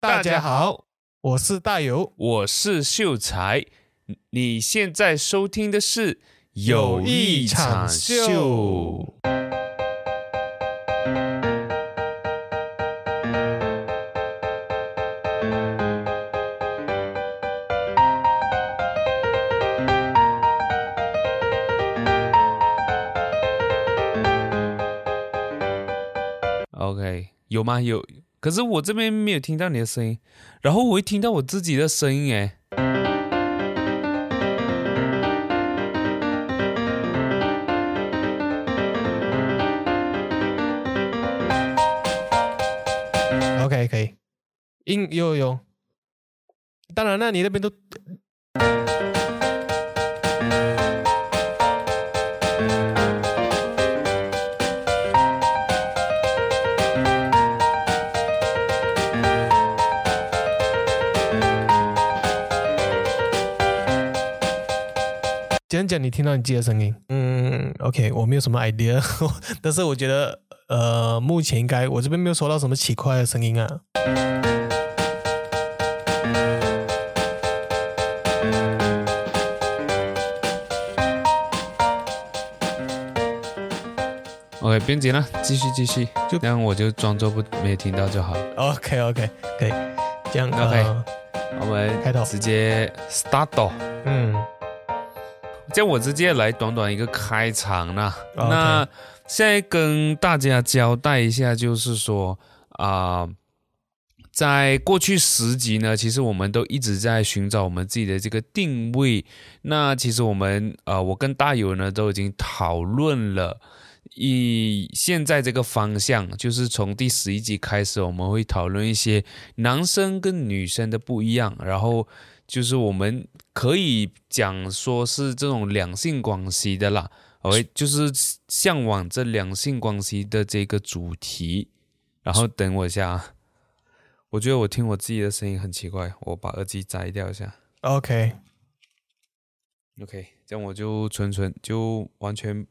大家好，我是大友，我是秀才。你现在收听的是《有一场秀》。OK，有吗？有。可是我这边没有听到你的声音，然后我会听到我自己的声音，诶。OK，可以。应有有。当然了，你那边都。你听到你自己的声音，嗯，OK，我没有什么 idea，但是我觉得，呃，目前应该我这边没有收到什么奇怪的声音啊。OK，不用紧了，继续继续，就这样，我就装作不没有听到就好。OK，OK，可以，这样 OK，我们开头直接 start，嗯。叫我直接来短短一个开场啦。那现在跟大家交代一下，就是说啊，在过去十集呢，其实我们都一直在寻找我们自己的这个定位。那其实我们呃，我跟大友呢都已经讨论了，以现在这个方向，就是从第十一集开始，我们会讨论一些男生跟女生的不一样，然后。就是我们可以讲说是这种两性关系的啦，OK，就是向往这两性关系的这个主题。然后等我一下啊，我觉得我听我自己的声音很奇怪，我把耳机摘掉一下。OK，OK，这样我就纯纯就完全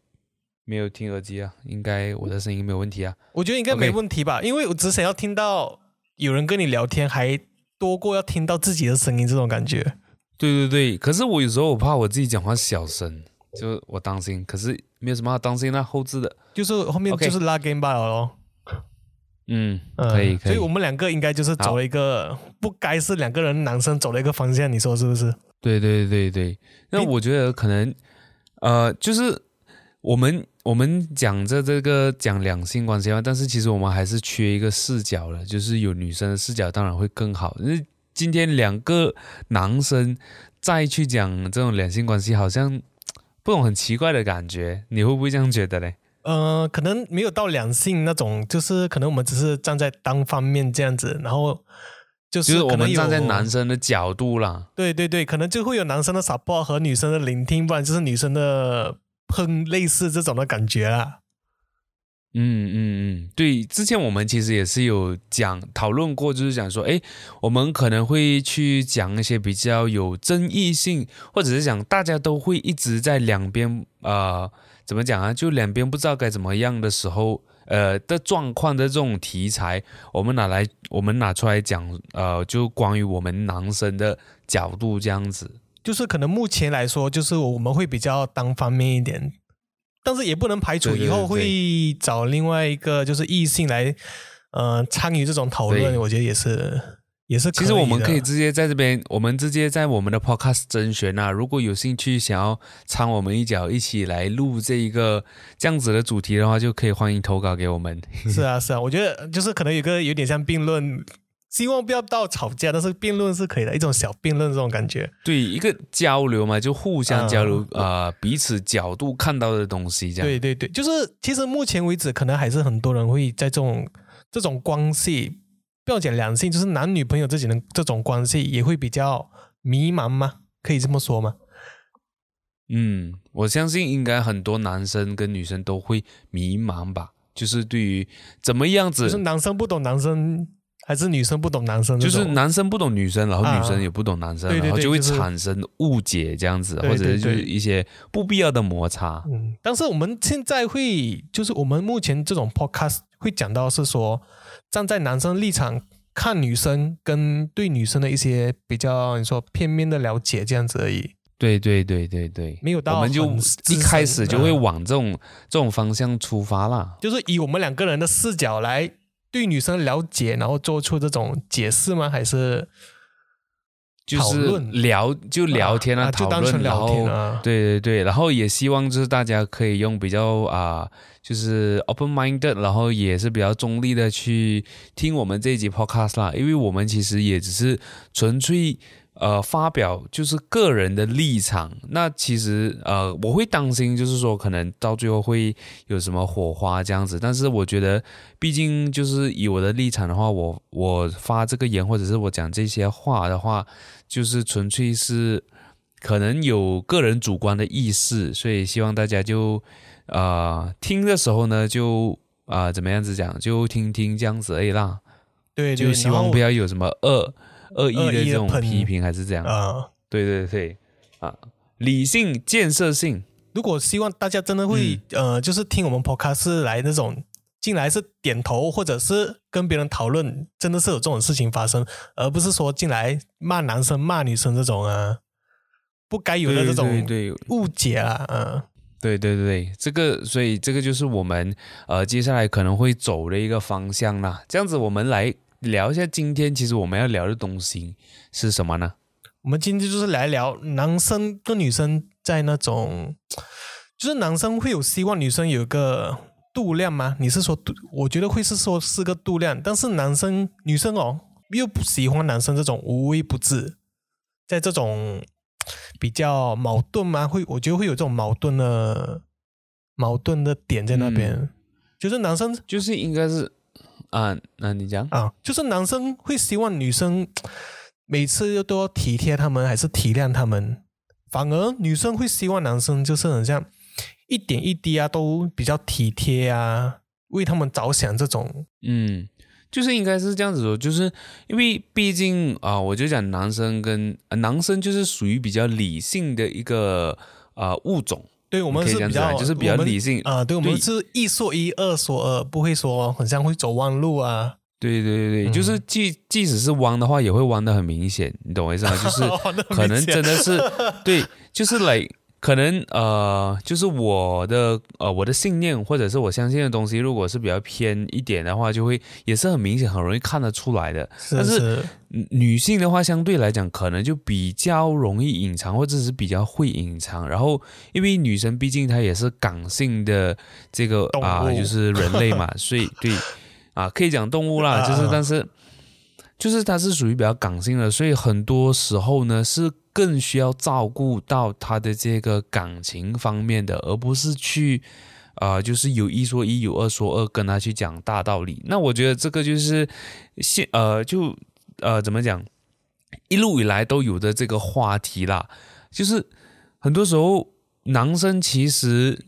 没有听耳机啊，应该我的声音没有问题啊。我觉得应该没问题吧，因为我只想要听到有人跟你聊天还。多过要听到自己的声音这种感觉，对对对。可是我有时候我怕我自己讲话小声，就我担心。可是没有什么好担心那后置的，就是后面就是拉 game 罢了咯。嗯，可以可以。所以我们两个应该就是走了一个不该是两个人男生走了一个方向，你说是不是？对对对对。那我觉得可能呃，就是我们。我们讲着这个讲两性关系嘛，但是其实我们还是缺一个视角了，就是有女生的视角当然会更好。因为今天两个男生再去讲这种两性关系，好像不懂很奇怪的感觉，你会不会这样觉得嘞？呃，可能没有到两性那种，就是可能我们只是站在单方面这样子，然后就是我们站在男生的角度啦。对对对，可能就会有男生的 support 和女生的聆听，不然就是女生的。喷类似这种的感觉啦。嗯嗯嗯，对，之前我们其实也是有讲讨论过，就是讲说，哎，我们可能会去讲一些比较有争议性，或者是讲大家都会一直在两边啊，怎么讲啊？就两边不知道该怎么样的时候，呃的状况的这种题材，我们拿来，我们拿出来讲，呃，就关于我们男生的角度这样子。就是可能目前来说，就是我们会比较单方面一点，但是也不能排除以后会找另外一个就是异性来，呃，参与这种讨论。我觉得也是，也是。其实我们可以直接在这边，我们直接在我们的 Podcast 甄选啊，如果有兴趣想要掺我们一脚，一起来录这一个这样子的主题的话，就可以欢迎投稿给我们。是啊，是啊，我觉得就是可能有个有点像辩论。希望不要到吵架，但是辩论是可以的，一种小辩论这种感觉。对，一个交流嘛，就互相交流啊，彼此角度看到的东西这样。对对对，就是其实目前为止，可能还是很多人会在这种这种关系，不要讲两性，就是男女朋友之间的这种关系，也会比较迷茫吗？可以这么说吗？嗯，我相信应该很多男生跟女生都会迷茫吧，就是对于怎么样子，就是男生不懂男生。还是女生不懂男生，就是男生不懂女生，然后女生也不懂男生，然后就会产生误解这样子，或者就是一些不必要的摩擦。嗯，但是我们现在会，就是我们目前这种 podcast 会讲到是说，站在男生立场看女生跟对女生的一些比较，你说片面的了解这样子而已。对对对对对，没有到我们就一开始就会往这种这种方向出发啦，就是以我们两个人的视角来对女生了解，然后做出这种解释吗？还是就是聊就聊天啊，就单纯聊天啊？对对对，然后也希望就是大家可以用比较啊，就是 open minded，然后也是比较中立的去听我们这一集 podcast 啦，因为我们其实也只是纯粹。呃，发表就是个人的立场，那其实呃，我会担心，就是说可能到最后会有什么火花这样子。但是我觉得，毕竟就是以我的立场的话，我我发这个言或者是我讲这些话的话，就是纯粹是可能有个人主观的意识，所以希望大家就呃听的时候呢，就啊怎么样子讲，就听听这样子而已啦。对，就希望不要有什么恶。恶意的这种批评还是这样啊？对对对啊，理性建设性。如果希望大家真的会呃，就是听我们 podcast 来那种进来是点头，或者是跟别人讨论，真的是有这种事情发生，而不是说进来骂男生骂女生这种啊，不该有的这种误解啊，嗯，对对对，这个所以这个就是我们呃接下来可能会走的一个方向啦。这样子我们来。聊一下今天其实我们要聊的东西是什么呢？我们今天就是来聊男生跟女生在那种，就是男生会有希望女生有个度量吗？你是说度？我觉得会是说是个度量，但是男生女生哦又不喜欢男生这种无微不至，在这种比较矛盾吗？会我觉得会有这种矛盾的矛盾的点在那边，就是男生就是应该是。啊，那你讲啊，就是男生会希望女生 每次又都要体贴他们，还是体谅他们？反而女生会希望男生就是很像一点一滴啊，都比较体贴啊，为他们着想这种。嗯，就是应该是这样子说，就是因为毕竟啊，我就讲男生跟男生就是属于比较理性的一个啊物种。对我们是比较就是比较理性啊，对我们是一说一，二说二，不会说很像会走弯路啊。对对对对，就是即即使是弯的话，也会弯的很明显，你懂我意思吗？就是 可能真的是对，就是来。可能呃，就是我的呃，我的信念或者是我相信的东西，如果是比较偏一点的话，就会也是很明显、很容易看得出来的。但是女性的话，相对来讲，可能就比较容易隐藏，或者是比较会隐藏。然后，因为女生毕竟她也是感性的这个啊，就是人类嘛，所以对啊，可以讲动物啦，就是但是就是他是属于比较感性的，所以很多时候呢是。更需要照顾到他的这个感情方面的，而不是去，啊，就是有一说一，有二说二，跟他去讲大道理。那我觉得这个就是现，呃，就呃，怎么讲，一路以来都有的这个话题啦。就是很多时候，男生其实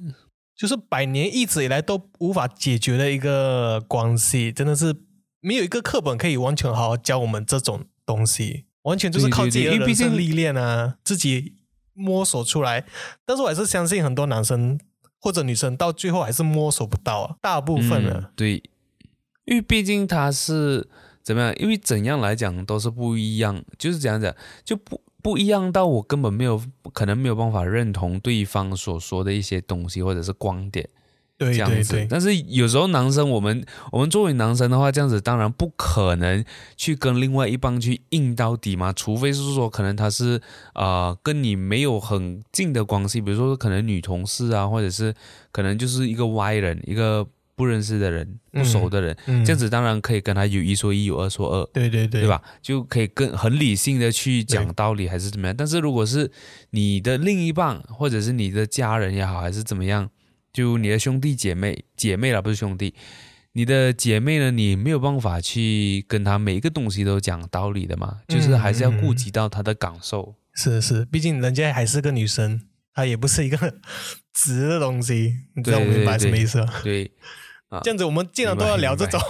就是百年一直以来都无法解决的一个关系，真的是没有一个课本可以完全好好教我们这种东西。完全就是靠自己的人生历练啊，自己摸索出来。但是我还是相信很多男生或者女生到最后还是摸索不到啊，大部分的。对，因为毕竟他是怎么样？因为怎样来讲都是不一样，就是这样讲，就不不一样到我根本没有可能没有办法认同对方所说的一些东西或者是观点。对这样子，但是有时候男生，我们我们作为男生的话，这样子当然不可能去跟另外一帮去硬到底嘛，除非是说可能他是啊跟你没有很近的关系，比如说可能女同事啊，或者是可能就是一个歪人，一个不认识的人、不熟的人，这样子当然可以跟他有一说一，有二说二，对对对，对吧？就可以更很理性的去讲道理，还是怎么样？但是如果是你的另一半，或者是你的家人也好，还是怎么样？就你的兄弟姐妹，姐妹了不是兄弟，你的姐妹呢？你没有办法去跟她每一个东西都讲道理的嘛，就是还是要顾及到她的感受。是是，毕竟人家还是个女生，她也不是一个直的东西，你知道我明白什么意思吗？对，这样子我们既然都要聊这种，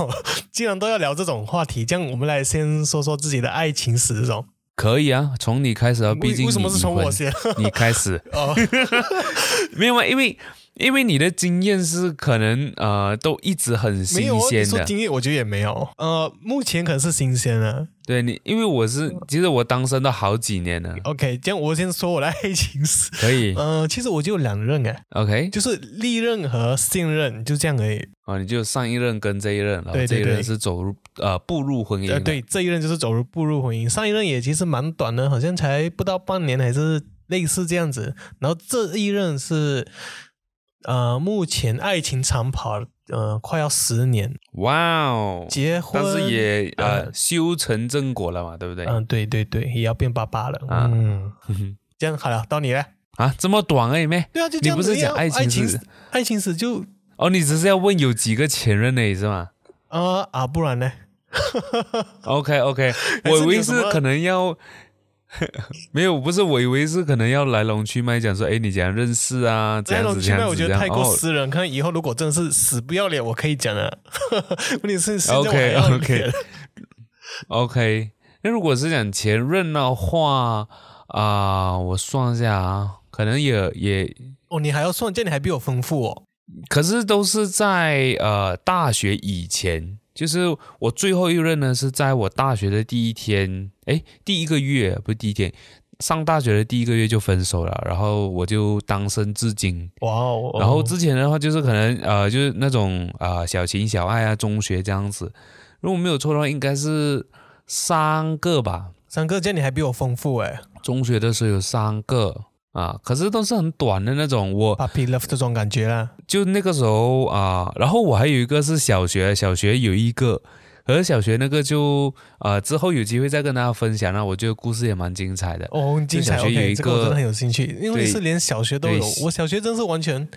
既然都要聊这种话题，这样我们来先说说自己的爱情史这种。可以啊，从你开始啊，毕竟为什么是从我先？你开始哦，没有啊，因为。因为你的经验是可能呃都一直很新鲜的。说经验，我觉得也没有。呃，目前可能是新鲜的。对你，因为我是其实我单身都好几年了。OK，这样我先说我的爱情史。可以。呃，其实我就有两任哎。OK，就是历任和现任，就这样而已。啊，你就上一任跟这一任，然后这一任是走入呃步入婚姻。呃，对，这一任就是走入步入婚姻。上一任也其实蛮短的，好像才不到半年，还是类似这样子。然后这一任是。呃，目前爱情长跑，呃，快要十年。哇哦，结婚，但是也呃修成正果了嘛，对不对？嗯，对对对，也要变爸爸了。嗯，这样好了，到你了。啊，这么短哎，妹。对啊，就。你不是讲爱情史？爱情史就哦，你只是要问有几个前任呢，是吗？啊啊，不然呢？OK OK，我以为是可能要。没有，不是我以为是可能要来龙去脉讲说，哎，你怎样认识啊？来龙去脉我觉得太过私人，可能以后如果真的是死不要脸，我可以讲的。问题是 OK OK OK，那如果是讲前任的话啊，我算一下啊，可能也也哦，你还要算，这你还比我丰富哦。可是都是在呃大学以前。就是我最后一任呢，是在我大学的第一天，哎，第一个月不是第一天，上大学的第一个月就分手了，然后我就单身至今。哇哦！然后之前的话就是可能呃，就是那种啊小情小爱啊，中学这样子。如果没有错的话，应该是三个吧。三个，这样你还比我丰富哎。中学的时候有三个。啊，可是都是很短的那种，我 puppy love 这种感觉啦。就那个时候啊，然后我还有一个是小学，小学有一个，而小学那个就啊，之后有机会再跟大家分享那我觉得故事也蛮精彩的。哦，精彩。OK，这个我真的很有兴趣，因为是连小学都有。我小学真是完全，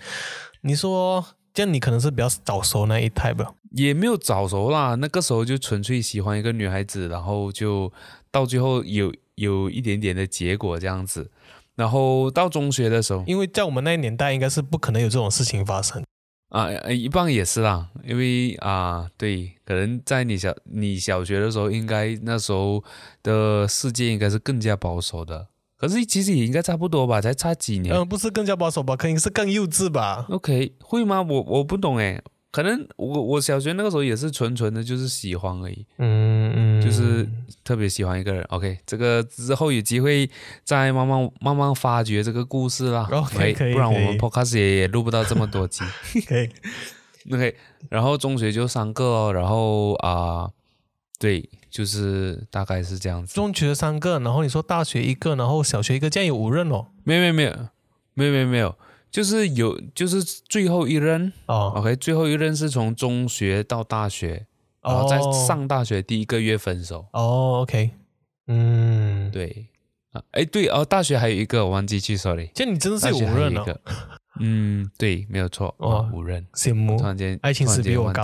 你说这样你可能是比较早熟那一 type 也没有早熟啦，那个时候就纯粹喜欢一个女孩子，然后就到最后有有一点点的结果这样子。然后到中学的时候，因为在我们那个年代，应该是不可能有这种事情发生啊。一般也是啦，因为啊，对，可能在你小你小学的时候，应该那时候的世界应该是更加保守的。可是其实也应该差不多吧，才差几年。嗯，不是更加保守吧？肯定是更幼稚吧？OK，会吗？我我不懂诶。可能我我小学那个时候也是纯纯的，就是喜欢而已，嗯嗯，就是特别喜欢一个人。OK，这个之后有机会再慢慢慢慢发掘这个故事啦。OK，可以，不然我们 Podcast 也也录不到这么多集。可 以，OK。然后中学就三个，然后啊，对，就是大概是这样子。中学三个，然后你说大学一个，然后小学一个，这样有五任哦？没有没有没有没有没有没有。就是有，就是最后一任哦，OK，最后一任是从中学到大学，然后在上大学第一个月分手。哦，OK，嗯，对。啊，哎，对哦，大学还有一个我忘记去，sorry，这你真的是五任了，嗯，对，没有错，哦，五任，羡慕，突然间爱情史比我高，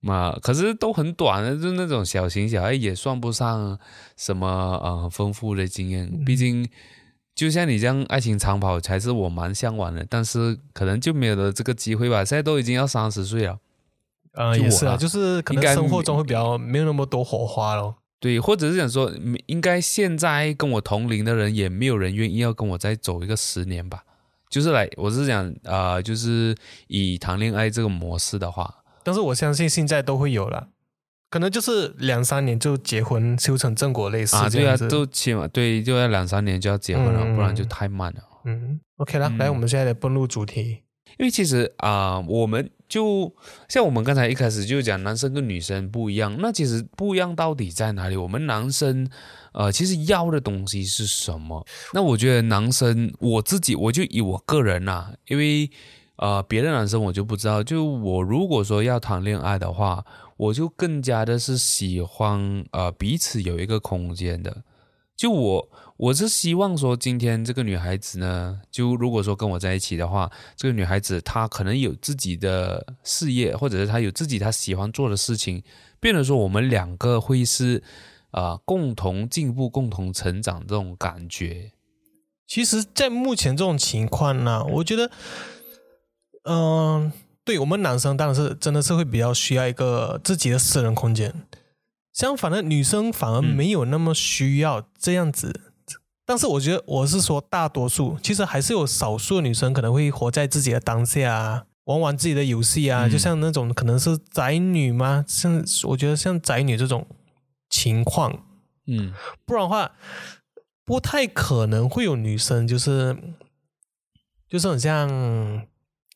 嘛，可是都很短的，就那种小型小爱，也算不上什么呃丰富的经验，毕竟。就像你这样爱情长跑才是我蛮向往的，但是可能就没有了这个机会吧。现在都已经要三十岁了，呃，也是啊，就是可能生活中会比较没有那么多火花咯。对，或者是想说，应该现在跟我同龄的人也没有人愿意要跟我再走一个十年吧。就是来，我是想啊，就是以谈恋爱这个模式的话，但是我相信现在都会有了。可能就是两三年就结婚修成正果类似啊，对啊，都起码对，就要两三年就要结婚了，不然就太慢了。嗯，OK 了，来，我们现在来奔入主题。因为其实啊，我们就像我们刚才一开始就讲，男生跟女生不一样。那其实不一样到底在哪里？我们男生呃，其实要的东西是什么？那我觉得男生我自己，我就以我个人呐，因为呃，别的男生我就不知道。就我如果说要谈恋爱的话。我就更加的是喜欢呃彼此有一个空间的，就我我是希望说今天这个女孩子呢，就如果说跟我在一起的话，这个女孩子她可能有自己的事业，或者是她有自己她喜欢做的事情，变得说我们两个会是啊共同进步、共同成长这种感觉。其实，在目前这种情况呢，我觉得，嗯。对我们男生当然是真的是会比较需要一个自己的私人空间，相反的女生反而没有那么需要这样子。但是我觉得我是说大多数，其实还是有少数女生可能会活在自己的当下，玩玩自己的游戏啊，就像那种可能是宅女吗？像我觉得像宅女这种情况，嗯，不然的话不太可能会有女生就是就是很像。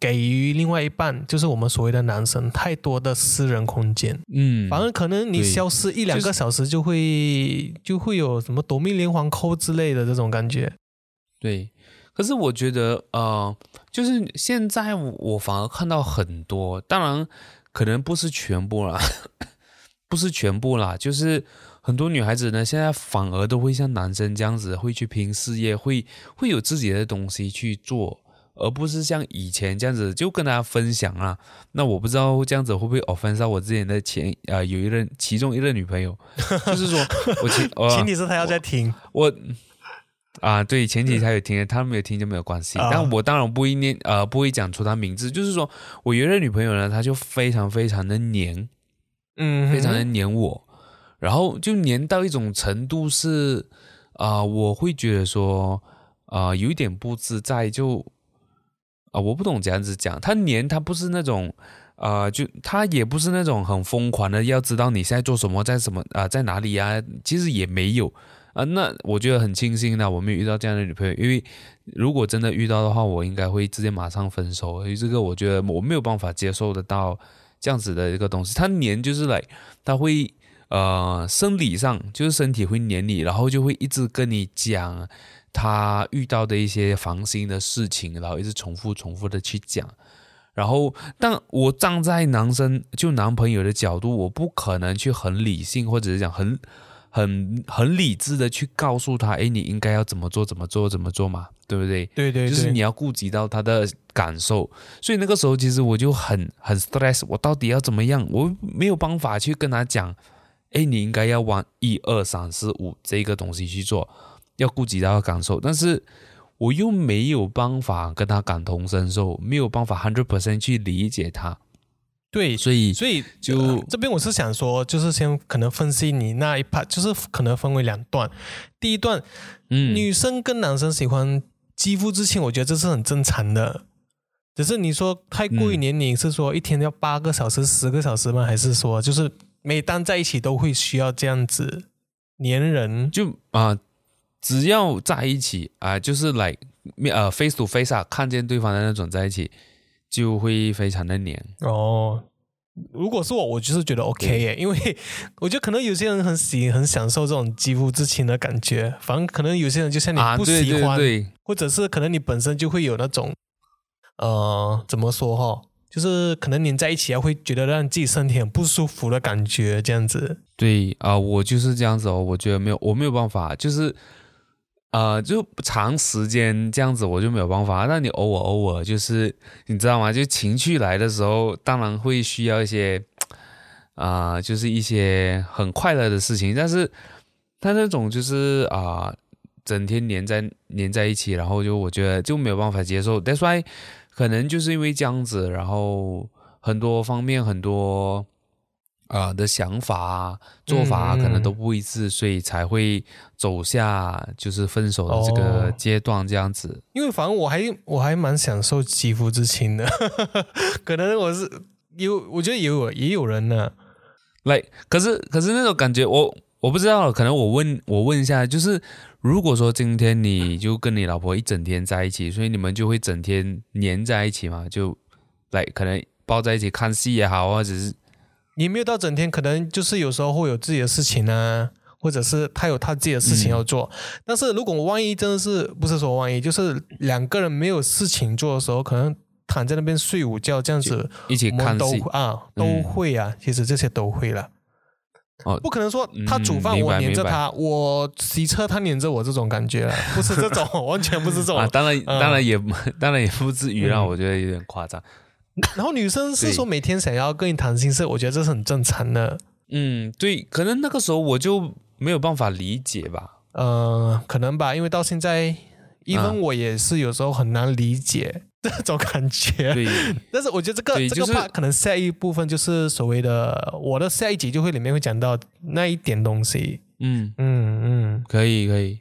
给予另外一半，就是我们所谓的男生，太多的私人空间。嗯，反而可能你消失一两个小时，就会就会有什么夺命连环扣之类的这种感觉。对，可是我觉得，呃，就是现在我反而看到很多，当然可能不是全部啦，不是全部啦，就是很多女孩子呢，现在反而都会像男生这样子，会去拼事业，会会有自己的东西去做。而不是像以前这样子就跟大家分享啊，那我不知道这样子会不会 offend 到我之前的前啊有一任其中一任女朋友，就是说我前前提是他要在听。我啊对前提他有听，他没有听就没有关系，但我当然不会念呃不会讲出他名字，就是说我有一任女朋友呢，她就非常非常的黏，嗯，非常的黏我，然后就黏到一种程度是啊我会觉得说啊有一点不自在就。啊，我不懂这样子讲，他黏他不是那种，呃，就他也不是那种很疯狂的，要知道你现在做什么，在什么啊，在哪里啊？其实也没有啊。那我觉得很庆幸呢，我没有遇到这样的女朋友，因为如果真的遇到的话，我应该会直接马上分手。所以这个我觉得我没有办法接受得到这样子的一个东西。他黏就是来，他会呃生理上就是身体会黏你，然后就会一直跟你讲。他遇到的一些烦心的事情，然后一直重复、重复的去讲，然后，但我站在男生就男朋友的角度，我不可能去很理性，或者是讲很、很、很理智的去告诉他，哎，你应该要怎么做、怎么做、怎么做嘛，对不对？对对，就是你要顾及到他的感受，所以那个时候其实我就很很 stress，我到底要怎么样？我没有办法去跟他讲，哎，你应该要往一二三四五这个东西去做。要顾及到的感受，但是我又没有办法跟他感同身受，没有办法 hundred percent 去理解他。对，所以所以就这边我是想说，就是先可能分析你那一 part，就是可能分为两段。第一段，嗯，女生跟男生喜欢肌肤之亲，我觉得这是很正常的。只是你说太过于黏你，是说一天要八个小时、十个小时吗？还是说就是每当在一起都会需要这样子黏人？就啊。只要在一起啊，就是来面呃 face to face 啊，看见对方的那种在一起，就会非常的黏哦。如果是我，我就是觉得 OK 耶，因为我觉得可能有些人很喜很享受这种肌肤之亲的感觉，反正可能有些人就像你不喜欢，或者是可能你本身就会有那种呃怎么说哈，就是可能黏在一起啊，会觉得让自己身体很不舒服的感觉，这样子。对啊，我就是这样子哦，我觉得没有，我没有办法，就是。呃，就长时间这样子我就没有办法。那你偶尔偶尔就是你知道吗？就情绪来的时候，当然会需要一些啊，就是一些很快乐的事情。但是他那种就是啊，整天黏在黏在一起，然后就我觉得就没有办法接受。That's why 可能就是因为这样子，然后很多方面很多。啊的想法啊、做法啊可能都不一致，所以才会走下就是分手的这个阶段这样子。因为反正我还我还蛮享受肌肤之亲的，可能我是有，我觉得也有也有人呢。来，可是可是那种感觉，我我不知道，可能我问我问一下，就是如果说今天你就跟你老婆一整天在一起，所以你们就会整天黏在一起嘛？就来可能抱在一起看戏也好，或者是。你没有到整天，可能就是有时候会有自己的事情啊，或者是他有他自己的事情要做。但是如果万一真的是不是说万一，就是两个人没有事情做的时候，可能躺在那边睡午觉这样子，一起看戏啊，都会啊。其实这些都会了。哦，不可能说他煮饭我黏着他，我洗车他黏着我这种感觉，不是这种，完全不是这种。当然，当然也 当然也不至于让我觉得有点夸张。然后女生是说每天想要跟你谈心事，我觉得这是很正常的。嗯，对，可能那个时候我就没有办法理解吧。呃，可能吧，因为到现在，even 我也是有时候很难理解 这种感觉。对，但是我觉得这个这个 part 可能下一部分就是所谓的我的下一集就会里面会讲到那一点东西。嗯嗯嗯。嗯，可以可以。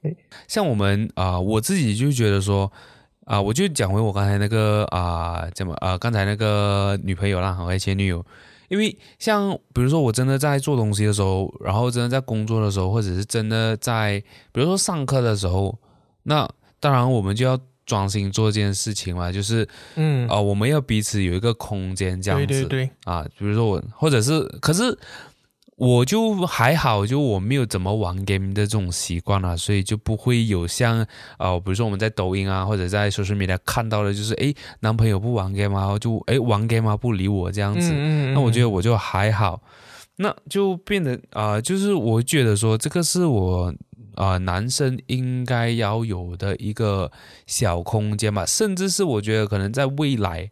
像我们啊，我自己就觉得说啊，我就讲回我刚才那个啊，怎么啊，刚才那个女朋友啦，和前女友。因为像比如说我真的在做东西的时候，然后真的在工作的时候，或者是真的在比如说上课的时候，那当然我们就要专心做这件事情嘛，就是嗯啊，我们要彼此有一个空间这样子，对对对啊，比如说我或者是可是。我就还好，就我没有怎么玩 game 的这种习惯啊，所以就不会有像呃，比如说我们在抖音啊，或者在 social media 看到的，就是哎，男朋友不玩 game 啊，就哎玩 game 啊不理我这样子。那我觉得我就还好，那就变得啊，就是我觉得说这个是我啊男生应该要有的一个小空间吧，甚至是我觉得可能在未来，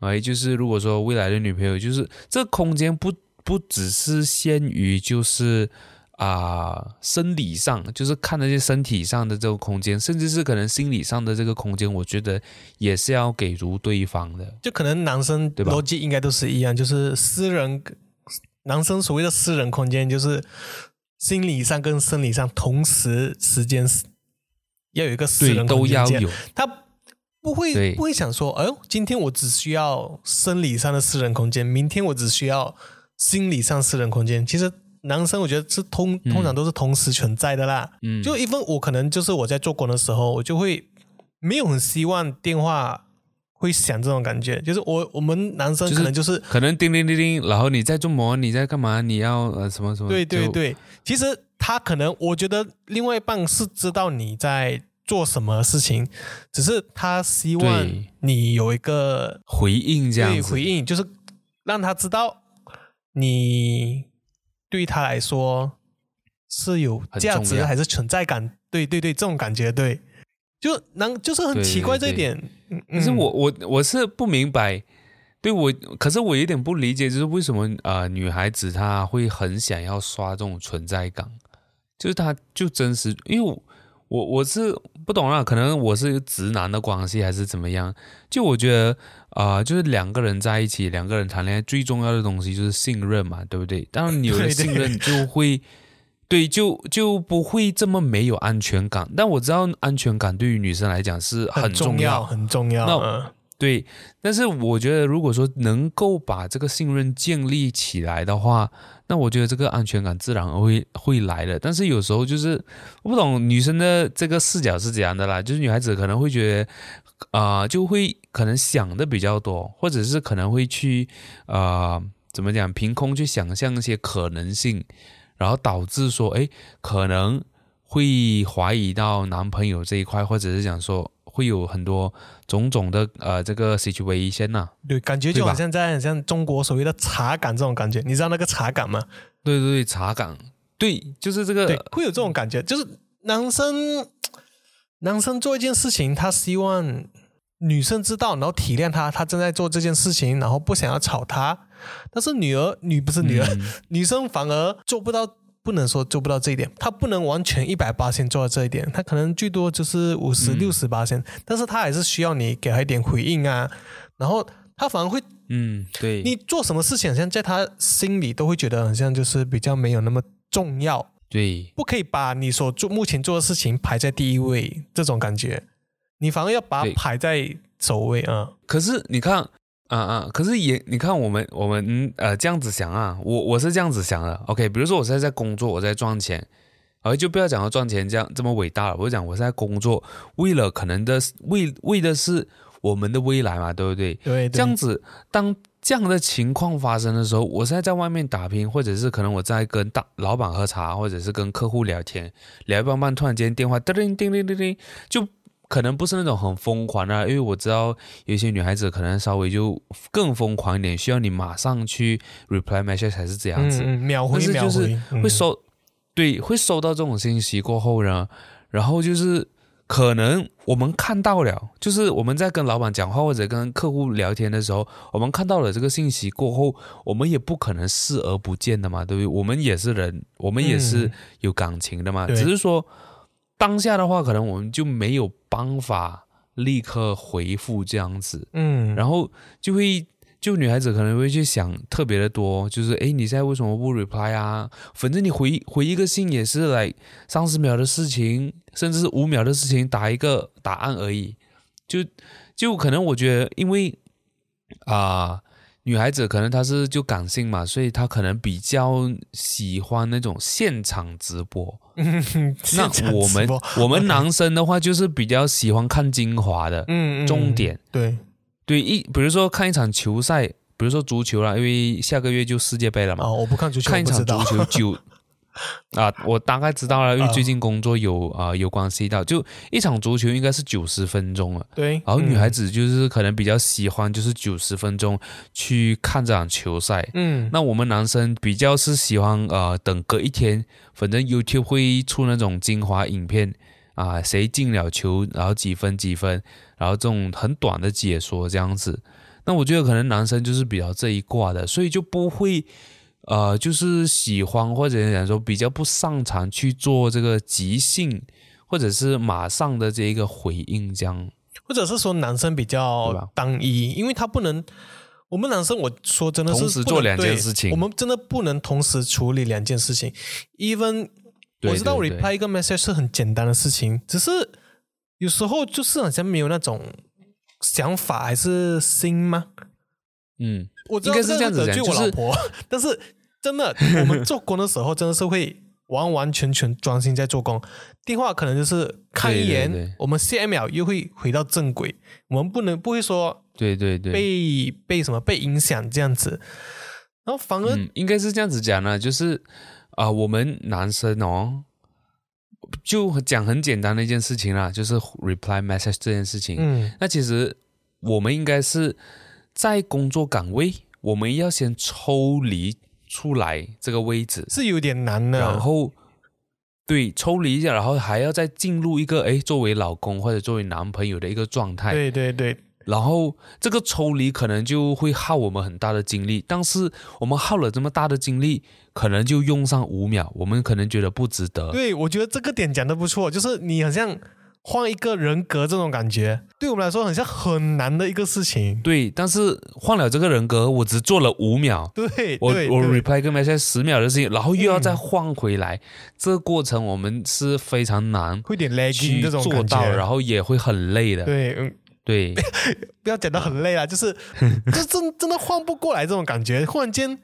哎，就是如果说未来的女朋友，就是这空间不。不只是限于就是啊生理上，就是看那些身体上的这个空间，甚至是可能心理上的这个空间，我觉得也是要给足对方的。就可能男生逻辑应该都是一样，就是私人男生所谓的私人空间，就是心理上跟生理上同时时间要有一个私人都要有。他不会不会想说，哎呦，今天我只需要生理上的私人空间，明天我只需要。心理上私人空间，其实男生我觉得是通通常都是同时存在的啦。嗯，就一份我可能就是我在做工的时候，我就会没有很希望电话会响这种感觉。就是我我们男生可能就是可能叮叮叮叮，然后你在做么，你在干嘛？你要呃什么什么？对对对，其实他可能我觉得另外一半是知道你在做什么事情，只是他希望你有一个回应，这样回应就是让他知道。你对他来说是有价值还是存在感？对对对，这种感觉对，就能就是很奇怪这一点。可是我我我是不明白，对我可是我有点不理解，就是为什么啊女孩子她会很想要刷这种存在感，就是她就真实，因为我我是不懂啊，可能我是直男的关系还是怎么样，就我觉得。啊，就是两个人在一起，两个人谈恋爱最重要的东西就是信任嘛，对不对？当然，有了信任就会，对，就就不会这么没有安全感。但我知道安全感对于女生来讲是很重要，很重要。那对，但是我觉得如果说能够把这个信任建立起来的话，那我觉得这个安全感自然会会来的。但是有时候就是我不懂女生的这个视角是怎样的啦，就是女孩子可能会觉得。啊，就会可能想的比较多，或者是可能会去啊，怎么讲，凭空去想象一些可能性，然后导致说，哎，可能会怀疑到男朋友这一块，或者是讲说会有很多种种的呃这个 situation 呐。对，感觉就好像在像中国所谓的茶感这种感觉，你知道那个茶感吗？对对对，茶感，对，就是这个，对，会有这种感觉，就是男生。男生做一件事情，他希望女生知道，然后体谅他，他正在做这件事情，然后不想要吵他。但是女儿女不是女儿，女生反而做不到，不能说做不到这一点，她不能完全一百八先做到这一点，她可能最多就是五十六十八先，但是她还是需要你给她一点回应啊。然后她反而会，嗯，对，你做什么事情，好像在她心里都会觉得好像就是比较没有那么重要。对，不可以把你所做目前做的事情排在第一位，这种感觉，你反而要把它排在首位啊。可是你看，啊啊，可是也你看我们我们呃这样子想啊，我我是这样子想的。OK，比如说我现在在工作，我在赚钱，而就不要讲到赚钱这样这么伟大了。我讲我在工作，为了可能的为为的是我们的未来嘛，对不对？对，这样子当。这样的情况发生的时候，我现在在外面打拼，或者是可能我在跟大老板喝茶，或者是跟客户聊天，聊一半半，突然间电话叮铃叮铃叮铃，就可能不是那种很疯狂的，因为我知道有些女孩子可能稍微就更疯狂一点，需要你马上去 reply message 才是这样子，秒回秒回，会收，对，会收到这种信息过后呢，然后就是。可能我们看到了，就是我们在跟老板讲话或者跟客户聊天的时候，我们看到了这个信息过后，我们也不可能视而不见的嘛，对不对？我们也是人，我们也是有感情的嘛。只是说当下的话，可能我们就没有办法立刻回复这样子，嗯，然后就会就女孩子可能会去想特别的多，就是哎，你现在为什么不 reply 啊？反正你回回一个信也是来三十秒的事情，甚至是五秒的事情，打一个答案而已。就就可能我觉得，因为啊，女孩子可能她是就感性嘛，所以她可能比较喜欢那种现场直播。那我们我们男生的话，就是比较喜欢看精华的，嗯，重点对。对一，比如说看一场球赛，比如说足球啦，因为下个月就世界杯了嘛。哦，我不看足球，看一场足球就 啊，我大概知道了，因为最近工作有啊有关系到，就一场足球应该是九十分钟了。对。然后女孩子就是可能比较喜欢就是九十分钟去看这场球赛。嗯。那我们男生比较是喜欢呃等隔一天，反正 YouTube 会出那种精华影片啊，谁进了球，然后几分几分。然后这种很短的解说这样子，那我觉得可能男生就是比较这一挂的，所以就不会，呃，就是喜欢或者讲说比较不擅长去做这个即兴或者是马上的这一个回应这样，或者是说男生比较单一，因为他不能，我们男生我说真的是同时做两件事情，我们真的不能同时处理两件事情。Even 我知道 reply 一个 message 是很简单的事情，只是。有时候就是好像没有那种想法还是心吗？嗯，我应该是这样子就我老婆，但是真的，我们做工的时候真的是会完完全全专心在做工，电话可能就是看一眼，我们下一秒又会回到正轨。我们不能不会说对对对被被什么被影响这样子，然后反而应该是这样子讲呢，就是啊，我们男生哦。就讲很简单的一件事情啦，就是 reply message 这件事情。嗯，那其实我们应该是在工作岗位，我们要先抽离出来这个位置，是有点难的。然后，对，抽离一下，然后还要再进入一个哎，作为老公或者作为男朋友的一个状态。对对对。然后这个抽离可能就会耗我们很大的精力，但是我们耗了这么大的精力，可能就用上五秒，我们可能觉得不值得。对，我觉得这个点讲的不错，就是你好像换一个人格这种感觉，对我们来说好像很难的一个事情。对，但是换了这个人格，我只做了五秒。对，我我 reply 跟 message 十秒的事情，然后又要再换回来，这个过程我们是非常难，会点 lagging 这种做到，然后也会很累的。对，嗯。对，不要讲的很累啊，就是，就真真的换不过来这种感觉，忽然间，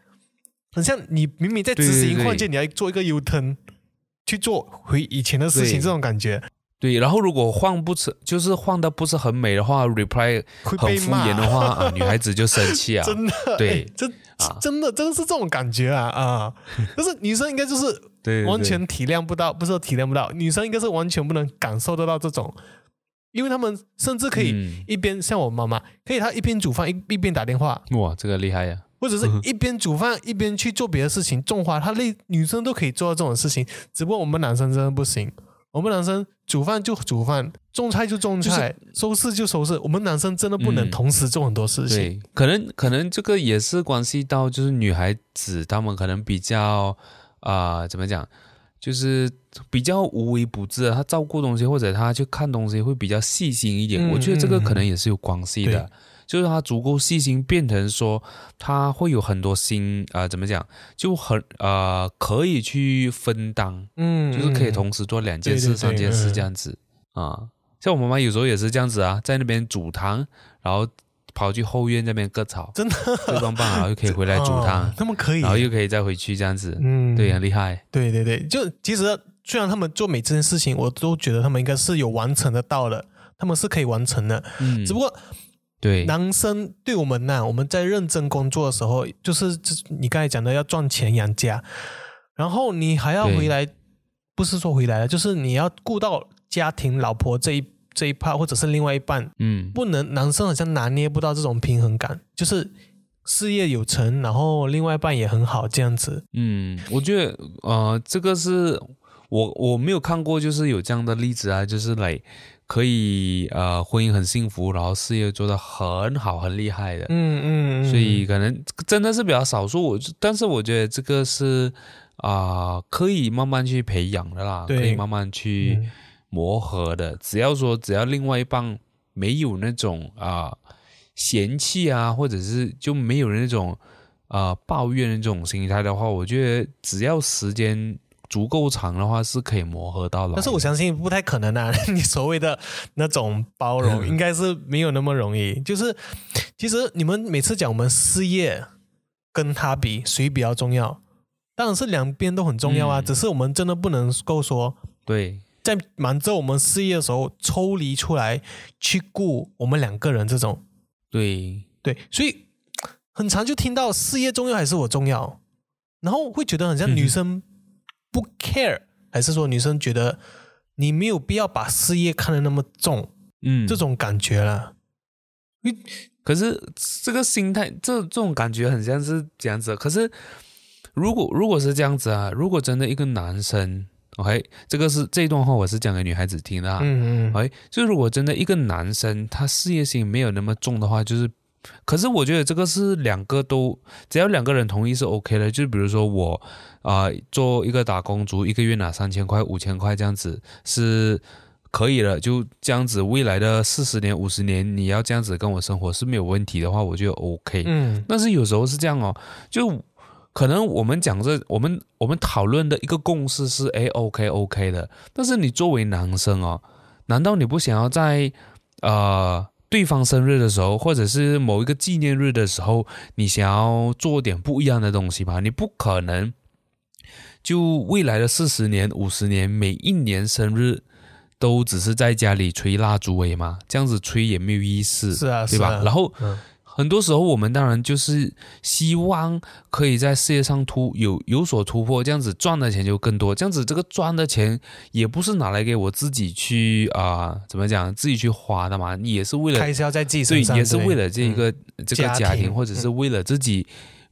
很像你明明在执行，忽然间你要做一个 U turn 去做回以前的事情，这种感觉。对，然后如果换不成，就是换的不是很美的话，reply 很敷衍的话，啊，女孩子就生气啊。真的，对，这真的真的是这种感觉啊啊！但是女生应该就是完全体谅不到，不是说体谅不到，女生应该是完全不能感受得到这种。因为他们甚至可以一边像我妈妈，可以她一边煮饭一一边打电话。哇，这个厉害呀！或者是 一边煮饭一边去做别的事情，种花。她类女生都可以做到这种事情，只不过我们男生真的不行。我们男生煮饭就煮饭，种菜就种菜，收拾就收拾。我们男生真的不能同时做很多事情。可能可能这个也是关系到，就是女孩子她们可能比较啊，怎么讲？就是比较无微不至，他照顾东西或者他去看东西会比较细心一点。我觉得这个可能也是有关系的，就是他足够细心，变成说他会有很多心啊，怎么讲，就很呃可以去分担，嗯，就是可以同时做两件事、三件事这样子啊。像我妈妈有时候也是这样子啊，在那边煮汤，然后。跑去后院那边割草，真的？割光棒，然后又可以回来煮汤，他们可以，然后又可以再回去这样子，嗯，对，很厉害。对对对，就其实虽然他们做每这件事情，我都觉得他们应该是有完成的到的，他们是可以完成的。嗯，只不过对。男生对我们呢，我们在认真工作的时候，就是你刚才讲的要赚钱养家，然后你还要回来，不是说回来了，就是你要顾到家庭、老婆这一。这一 part 或者是另外一半，嗯，不能男生好像拿捏不到这种平衡感，就是事业有成，然后另外一半也很好这样子。嗯，我觉得呃，这个是我我没有看过，就是有这样的例子啊，就是来可以呃婚姻很幸福，然后事业做得很好很厉害的。嗯嗯，所以可能真的是比较少数。我但是我觉得这个是啊，可以慢慢去培养的啦，可以慢慢去。磨合的，只要说只要另外一半没有那种啊嫌弃啊，或者是就没有那种啊抱怨的这种心态的话，我觉得只要时间足够长的话，是可以磨合到的。但是我相信不太可能啊！你所谓的那种包容，应该是没有那么容易。就是其实你们每次讲我们事业跟他比，谁比较重要？当然是两边都很重要啊。只是我们真的不能够说对。在忙着我们事业的时候，抽离出来去顾我们两个人这种，对对，所以很长就听到事业重要还是我重要，然后会觉得很像女生不 care，还是说女生觉得你没有必要把事业看得那么重，嗯，这种感觉了。可是这个心态，这这种感觉很像是这样子。可是如果如果是这样子啊，如果真的一个男生。OK，这个是这一段话，我是讲给女孩子听的。嗯嗯。OK，就如果真的一个男生他事业心没有那么重的话，就是，可是我觉得这个是两个都，只要两个人同意是 OK 的。就比如说我啊，做一个打工族，一个月拿三千块、五千块这样子是可以了。就这样子，未来的四十年、五十年，你要这样子跟我生活是没有问题的话，我觉得 OK。嗯。但是有时候是这样哦，就。可能我们讲这，我们我们讨论的一个共识是，哎，OK OK 的。但是你作为男生哦，难道你不想要在呃对方生日的时候，或者是某一个纪念日的时候，你想要做点不一样的东西吗？你不可能就未来的四十年、五十年，每一年生日都只是在家里吹蜡烛而已嘛？这样子吹也没有意思，是啊，对吧？然后。很多时候，我们当然就是希望可以在事业上突有有所突破，这样子赚的钱就更多。这样子，这个赚的钱也不是拿来给我自己去啊，怎么讲，自己去花的嘛，也是为了开销在自己身上，也是为了这一个这个家庭，或者是为了自己。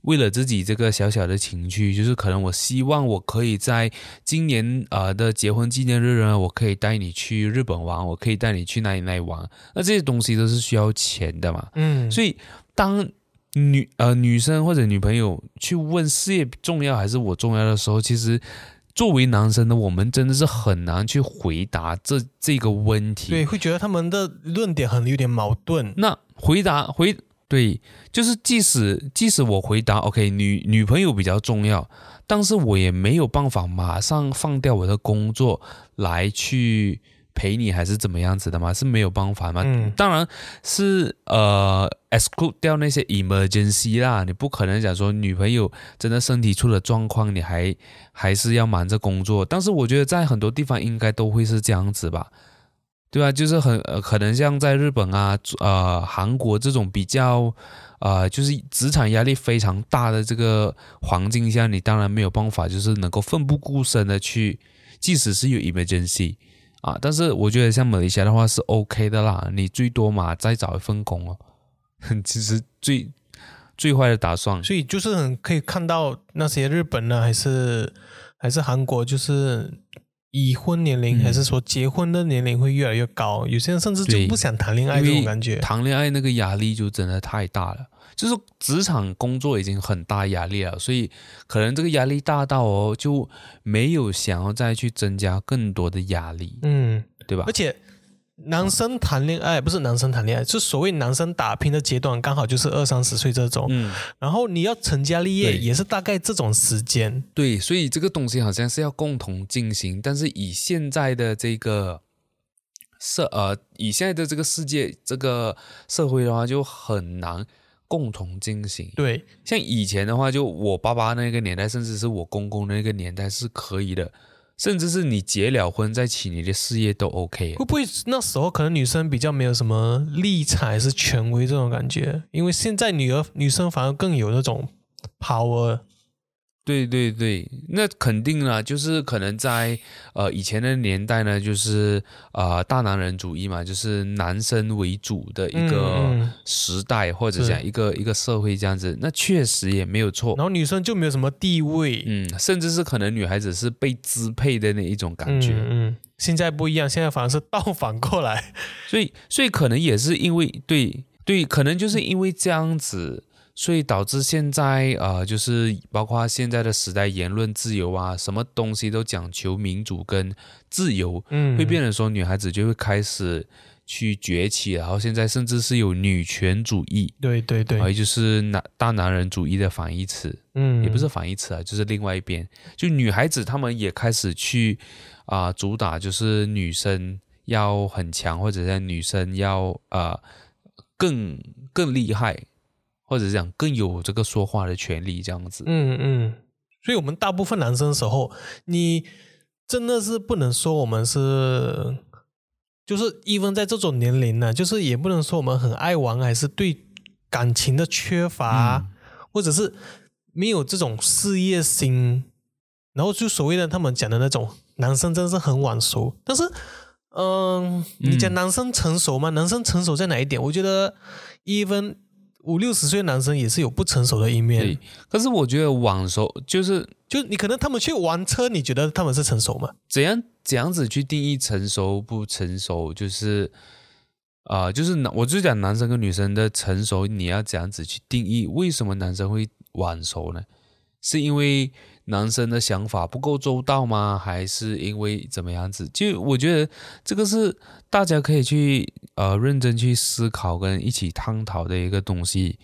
为了自己这个小小的情趣，就是可能我希望我可以在今年呃的结婚纪念日呢，我可以带你去日本玩，我可以带你去哪里哪里玩。那这些东西都是需要钱的嘛。嗯，所以当女呃女生或者女朋友去问事业重要还是我重要的时候，其实作为男生的我们真的是很难去回答这这个问题。对，会觉得他们的论点很有点矛盾。那回答回。对，就是即使即使我回答 OK，女女朋友比较重要，但是我也没有办法马上放掉我的工作来去陪你，还是怎么样子的吗？是没有办法吗？嗯，当然是呃，exclude 掉那些 emergency 啦，你不可能讲说女朋友真的身体出了状况，你还还是要忙着工作。但是我觉得在很多地方应该都会是这样子吧。对吧？就是很呃，可能像在日本啊、呃韩国这种比较，呃，就是职场压力非常大的这个环境下，你当然没有办法，就是能够奋不顾身的去，即使是有 emergency 啊，但是我觉得像马来西亚的话是 OK 的啦，你最多嘛再找一份工哦。其实最最坏的打算，所以就是可以看到那些日本呢，还是还是韩国，就是。已婚年龄还是说结婚的年龄会越来越高，有些人甚至就不想谈恋爱这种感觉。谈恋爱那个压力就真的太大了，就是职场工作已经很大压力了，所以可能这个压力大到哦就没有想要再去增加更多的压力，嗯，对吧？而且。男生谈恋爱不是男生谈恋爱，是所谓男生打拼的阶段，刚好就是二三十岁这种。嗯，然后你要成家立业，也是大概这种时间。对，所以这个东西好像是要共同进行，但是以现在的这个社呃，以现在的这个世界这个社会的话，就很难共同进行。对，像以前的话，就我爸爸那个年代，甚至是我公公那个年代是可以的。甚至是你结了婚再起你的事业都 OK，会不会那时候可能女生比较没有什么立场还是权威这种感觉？因为现在女儿女生反而更有那种 power。对对对，那肯定了，就是可能在呃以前的年代呢，就是呃大男人主义嘛，就是男生为主的一个时代，或者讲一个一个社会这样子，那确实也没有错。然后女生就没有什么地位，嗯，甚至是可能女孩子是被支配的那一种感觉。嗯，现在不一样，现在反而是倒反过来，所以所以可能也是因为对对，可能就是因为这样子。所以导致现在呃，就是包括现在的时代，言论自由啊，什么东西都讲求民主跟自由，嗯，会变成说女孩子就会开始去崛起，然后现在甚至是有女权主义，对对对，还有就是男大男人主义的反义词，嗯，也不是反义词啊，就是另外一边，就女孩子她们也开始去啊主打，就是女生要很强，或者是女生要啊更更厉害，或者讲更有这个说话的权利这样子，嗯嗯，所以我们大部分男生的时候，你真的是不能说我们是。就是 even 在这种年龄呢，就是也不能说我们很爱玩，还是对感情的缺乏，或者是没有这种事业心。然后就所谓的他们讲的那种男生真的是很晚熟。但是，嗯，你讲男生成熟吗？男生成熟在哪一点？我觉得 even 五六十岁男生也是有不成熟的一面。可是我觉得晚熟就是。就你可能他们去玩车，你觉得他们是成熟吗？怎样怎样子去定义成熟不成熟？就是啊，就是男，我就讲男生跟女生的成熟，你要怎样子去定义？为什么男生会晚熟呢？是因为男生的想法不够周到吗？还是因为怎么样子？就我觉得这个是大家可以去呃认真去思考跟一起探讨的一个东西。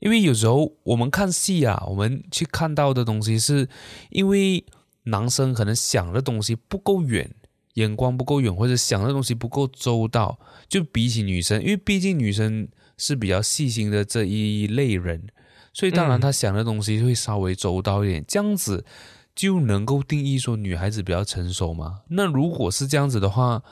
因为有时候我们看戏啊，我们去看到的东西，是因为男生可能想的东西不够远，眼光不够远，或者想的东西不够周到，就比起女生，因为毕竟女生是比较细心的这一类人，所以当然她想的东西会稍微周到一点，这样子就能够定义说女孩子比较成熟嘛？那如果是这样子的话，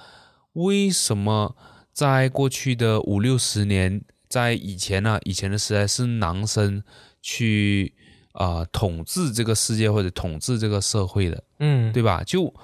为什么在过去的五六十年？在以前呢，以前的时代是男生去啊统治这个世界或者统治这个社会的，嗯，对吧？就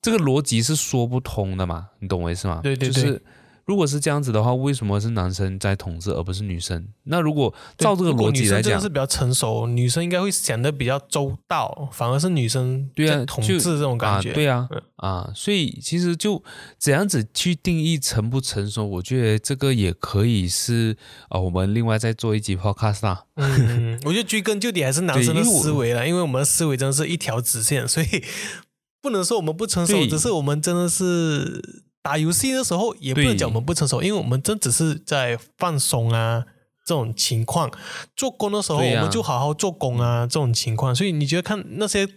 这个逻辑是说不通的嘛，你懂我意思吗？对对对。如果是这样子的话，为什么是男生在统治而不是女生？那如果照这个逻辑来讲，是比较成熟，女生应该会想的比较周到，反而是女生对啊统治这种感觉，对啊啊，所以其实就怎样子去定义成不成熟，我觉得这个也可以是啊，我们另外再做一集 podcast 啊。嗯，我觉得追根究底还是男生的思维了，因为我们的思维真的是一条直线，所以不能说我们不成熟，只是我们真的是。打游戏的时候也不能讲我们不成熟，因为我们真只是在放松啊这种情况。做工的时候我们就好好做工啊这种情况。所以你觉得看那些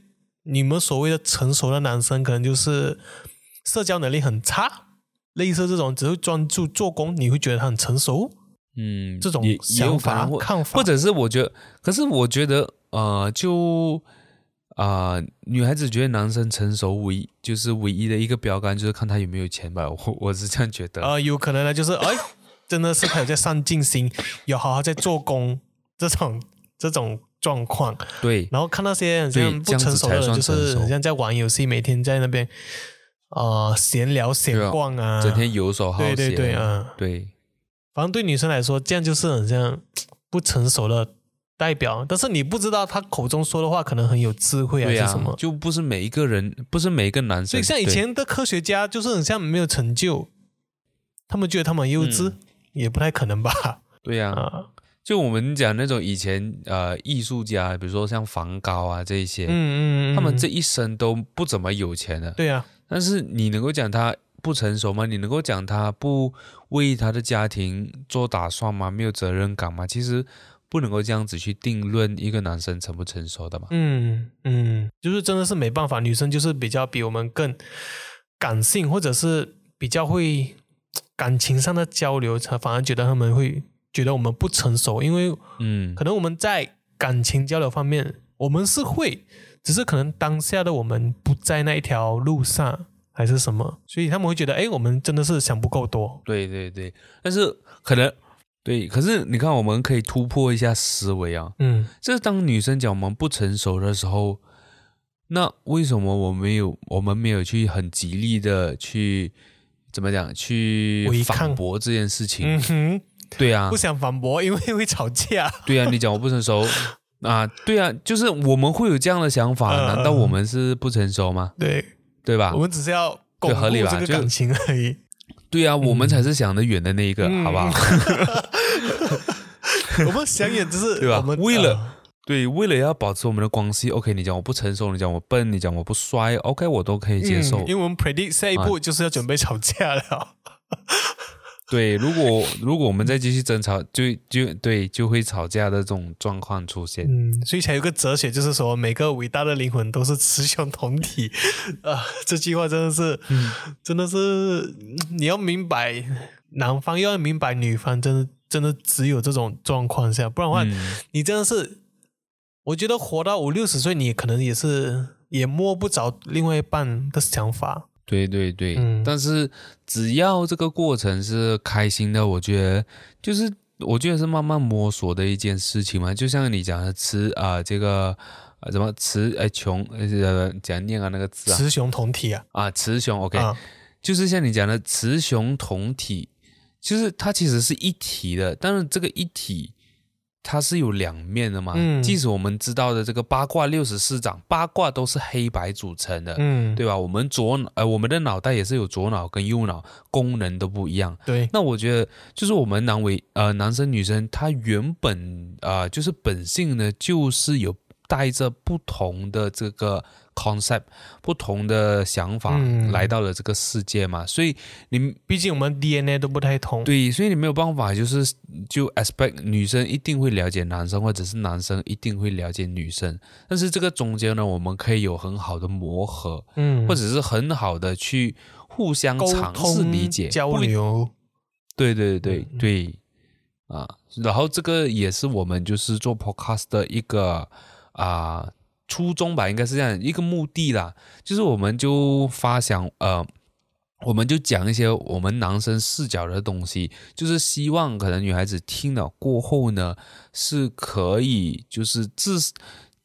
你们所谓的成熟的男生，可能就是社交能力很差，类似这种只会专注做工，你会觉得他很成熟？嗯，这种想法看法，或者是我觉得，可是我觉得呃就。啊，女孩子觉得男生成熟唯一就是唯一的一个标杆，就是看他有没有钱吧。我我是这样觉得。啊，有可能呢，就是哎，真的是他有在上进心，有好好在做工，这种这种状况。对。然后看那些很像不成熟的人，就是很像在玩游戏，每天在那边啊闲聊闲逛啊，整天游手好闲。对对对啊，对。反正对女生来说，这样就是很像不成熟的。代表，但是你不知道他口中说的话可能很有智慧还是什么，就不是每一个人，不是每一个男生。所以像以前的科学家，就是很像没有成就，他们觉得他们很幼稚，也不太可能吧？对呀，就我们讲那种以前呃艺术家，比如说像梵高啊这一些，嗯嗯嗯，他们这一生都不怎么有钱的，对呀。但是你能够讲他不成熟吗？你能够讲他不为他的家庭做打算吗？没有责任感吗？其实。不能够这样子去定论一个男生成不成熟的嘛？嗯嗯，就是真的是没办法，女生就是比较比我们更感性，或者是比较会感情上的交流，才反而觉得他们会觉得我们不成熟，因为嗯，可能我们在感情交流方面我们是会，只是可能当下的我们不在那一条路上，还是什么，所以他们会觉得，哎，我们真的是想不够多。对对对，但是可能。对，可是你看，我们可以突破一下思维啊。嗯，这当女生讲我们不成熟的时候，那为什么我没有，我们没有去很极力的去怎么讲，去反驳这件事情？嗯哼，对啊，不想反驳，因为会吵架。对啊，你讲我不成熟 啊？对啊，就是我们会有这样的想法，难道我们是不成熟吗？对，对吧？我们只是要巩固这个感情而已。对啊，我们才是想得远的那一个，好不好？我们想远只是 对吧？我们为了对，为了要保持我们的关系，OK？你讲我不成熟，你讲我笨，你讲我不帅，OK？我都可以接受。因为我们 predict 下一步就是要准备吵架了。对，如果 如果我们再继续争吵，就就对，就会吵架的这种状况出现。嗯，所以才有个哲学，就是说每个伟大的灵魂都是雌雄同体啊。这句话真的是，真的是你要明白，男方要明白女方，真的真的只有这种状况下，不然的话，你真的是，我觉得活到五六十岁，你可能也是也摸不着另外一半的想法。对对对，但是只要这个过程是开心的，我觉得就是我觉得是慢慢摸索的一件事情嘛。就像你讲的雌啊，这个啊什么雌哎雄呃讲念啊那个字啊，雌雄同体啊啊雌雄 OK，就是像你讲的雌雄同体，就是它其实是一体的，但是这个一体。它是有两面的嘛？嗯，即使我们知道的这个八卦六十四掌，八卦都是黑白组成的，嗯，对吧？我们左呃，我们的脑袋也是有左脑跟右脑，功能都不一样。对，那我觉得就是我们男为呃男生女生，他原本啊就是本性呢，就是有带着不同的这个。Concept 不同的想法来到了这个世界嘛，所以你毕竟我们 DNA 都不太同，对，所以你没有办法，就是就 expect 女生一定会了解男生，或者是男生一定会了解女生，但是这个中间呢，我们可以有很好的磨合，嗯，或者是很好的去互相尝试理解交流，对对对对，啊，然后这个也是我们就是做 podcast 的一个啊。初衷吧，应该是这样一个目的啦，就是我们就发想，呃，我们就讲一些我们男生视角的东西，就是希望可能女孩子听了过后呢，是可以就是至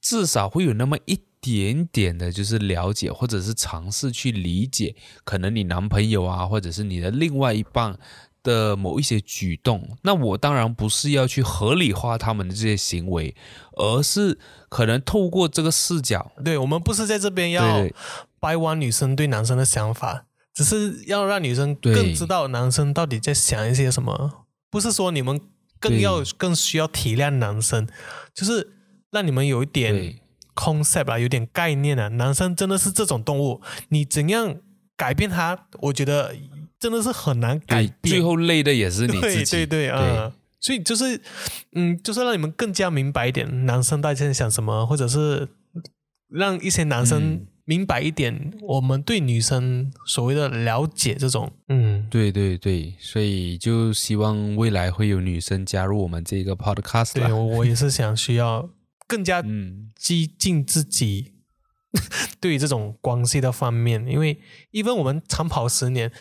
至少会有那么一点点的，就是了解或者是尝试去理解，可能你男朋友啊，或者是你的另外一半。的某一些举动，那我当然不是要去合理化他们的这些行为，而是可能透过这个视角，对我们不是在这边要掰弯女生对男生的想法，只是要让女生更知道男生到底在想一些什么。不是说你们更要更需要体谅男生，就是让你们有一点 concept 啊，有点概念啊。男生真的是这种动物，你怎样改变他？我觉得。真的是很难改变，最后累的也是你自己。对对对啊，所以就是，嗯，就是让你们更加明白一点，男生大家在想什么，或者是让一些男生明白一点，我们对女生所谓的了解这种，嗯，对对对，所以就希望未来会有女生加入我们这个 podcast。对，我也是想需要更加激进自己，对于这种关系的方面，因为因为我们长跑十年。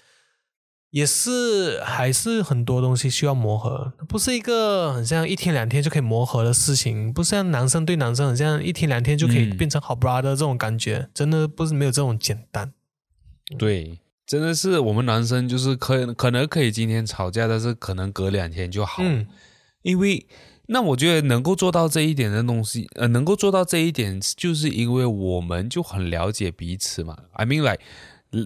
也是，还是很多东西需要磨合，不是一个很像一天两天就可以磨合的事情，不像男生对男生很像一天两天就可以变成好 brother 这种感觉，真的不是没有这种简单。对，真的是我们男生就是可可能可以今天吵架，但是可能隔两天就好。嗯，因为那我觉得能够做到这一点的东西，呃，能够做到这一点，就是因为我们就很了解彼此嘛。I mean like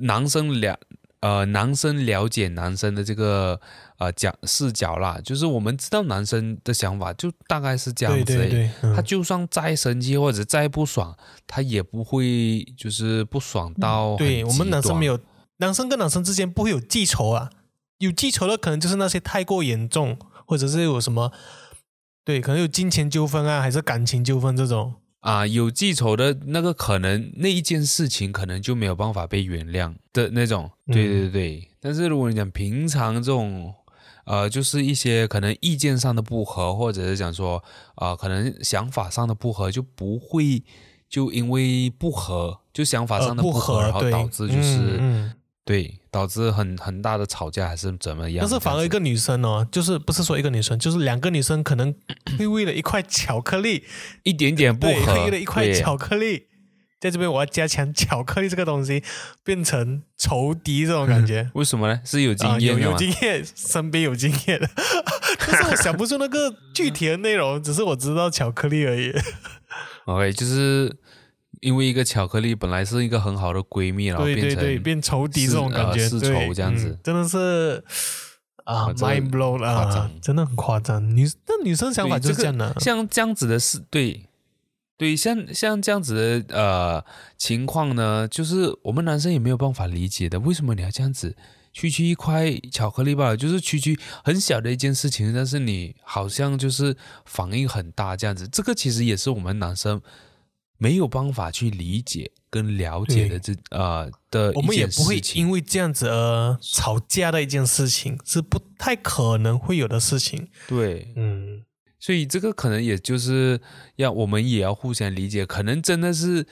男生了。呃，男生了解男生的这个呃讲视角啦，就是我们知道男生的想法，就大概是这样子。他就算再生气或者再不爽，他也不会就是不爽到。对我们男生没有，男生跟男生之间不会有记仇啊。有记仇的可能就是那些太过严重，或者是有什么，对，可能有金钱纠纷啊，还是感情纠纷这种。啊，有记仇的那个可能那一件事情可能就没有办法被原谅的那种，对对对。但是如果你讲平常这种，呃，就是一些可能意见上的不合，或者是讲说啊，可能想法上的不合，就不会就因为不合，就想法上的不合，然后导致就是对。导致很很大的吵架还是怎么样？但是反而一个女生哦，就是不是说一个女生，就是两个女生可能会为了一块巧克力，一点点不合，为了一块巧克力，在这边我要加强巧克力这个东西，变成仇敌这种感觉。为什么呢？是有经验有有经验，身边有经验，但是我想不出那个具体的内容，只是我知道巧克力而已。OK，就是。因为一个巧克力本来是一个很好的闺蜜，然后变成变仇敌这种感觉，是仇这样子，真的是啊，mind blow 啊，真的很夸张。女那女生想法就是这样的，像这样子的事，对对，像像这样子的呃情况呢，就是我们男生也没有办法理解的，为什么你要这样子？区区一块巧克力吧，就是区区很小的一件事情，但是你好像就是反应很大这样子。这个其实也是我们男生没有办法去理解跟了解的这呃的我们也不会因为这样子而吵架的一件事情，是不太可能会有的事情。对，嗯，所以这个可能也就是要我们也要互相理解，可能真的是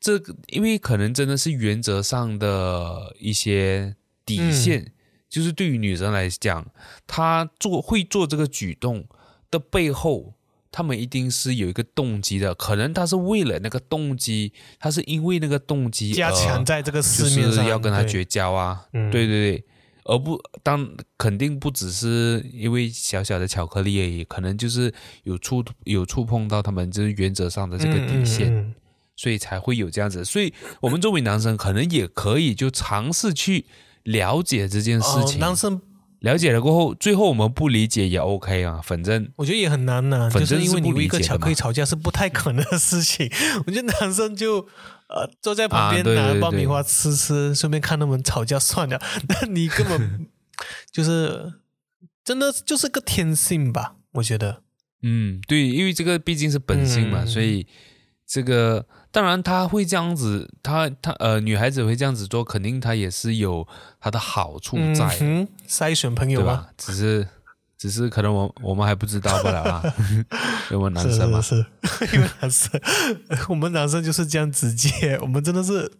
这个，因为可能真的是原则上的一些。底线。就是对于女生来讲，她做会做这个举动的背后，他们一定是有一个动机的。可能他是为了那个动机，他是因为那个动机加强在这个市面上要跟他绝交啊。对对对，而不当肯定不只是因为小小的巧克力而已，可能就是有触有触碰到他们就是原则上的这个底线，所以才会有这样子。所以我们作为男生，可能也可以就尝试去。了解这件事情，男生了解了过后，最后我们不理解也 OK 啊，反正我觉得也很难呢。就是因为你一个巧克力吵架是不太可能的事情。我觉得男生就呃坐在旁边拿爆米花吃吃，顺便看他们吵架算了。那你根本 就是真的就是个天性吧？我觉得，嗯，对，因为这个毕竟是本性嘛，所以这个。当然，他会这样子，他他呃，女孩子会这样子做，肯定他也是有他的好处在，嗯筛选朋友吧？只是只是可能我我们还不知道不了啊，因为男生嘛，是因为 男生，我们男生就是这样直接，我们真的是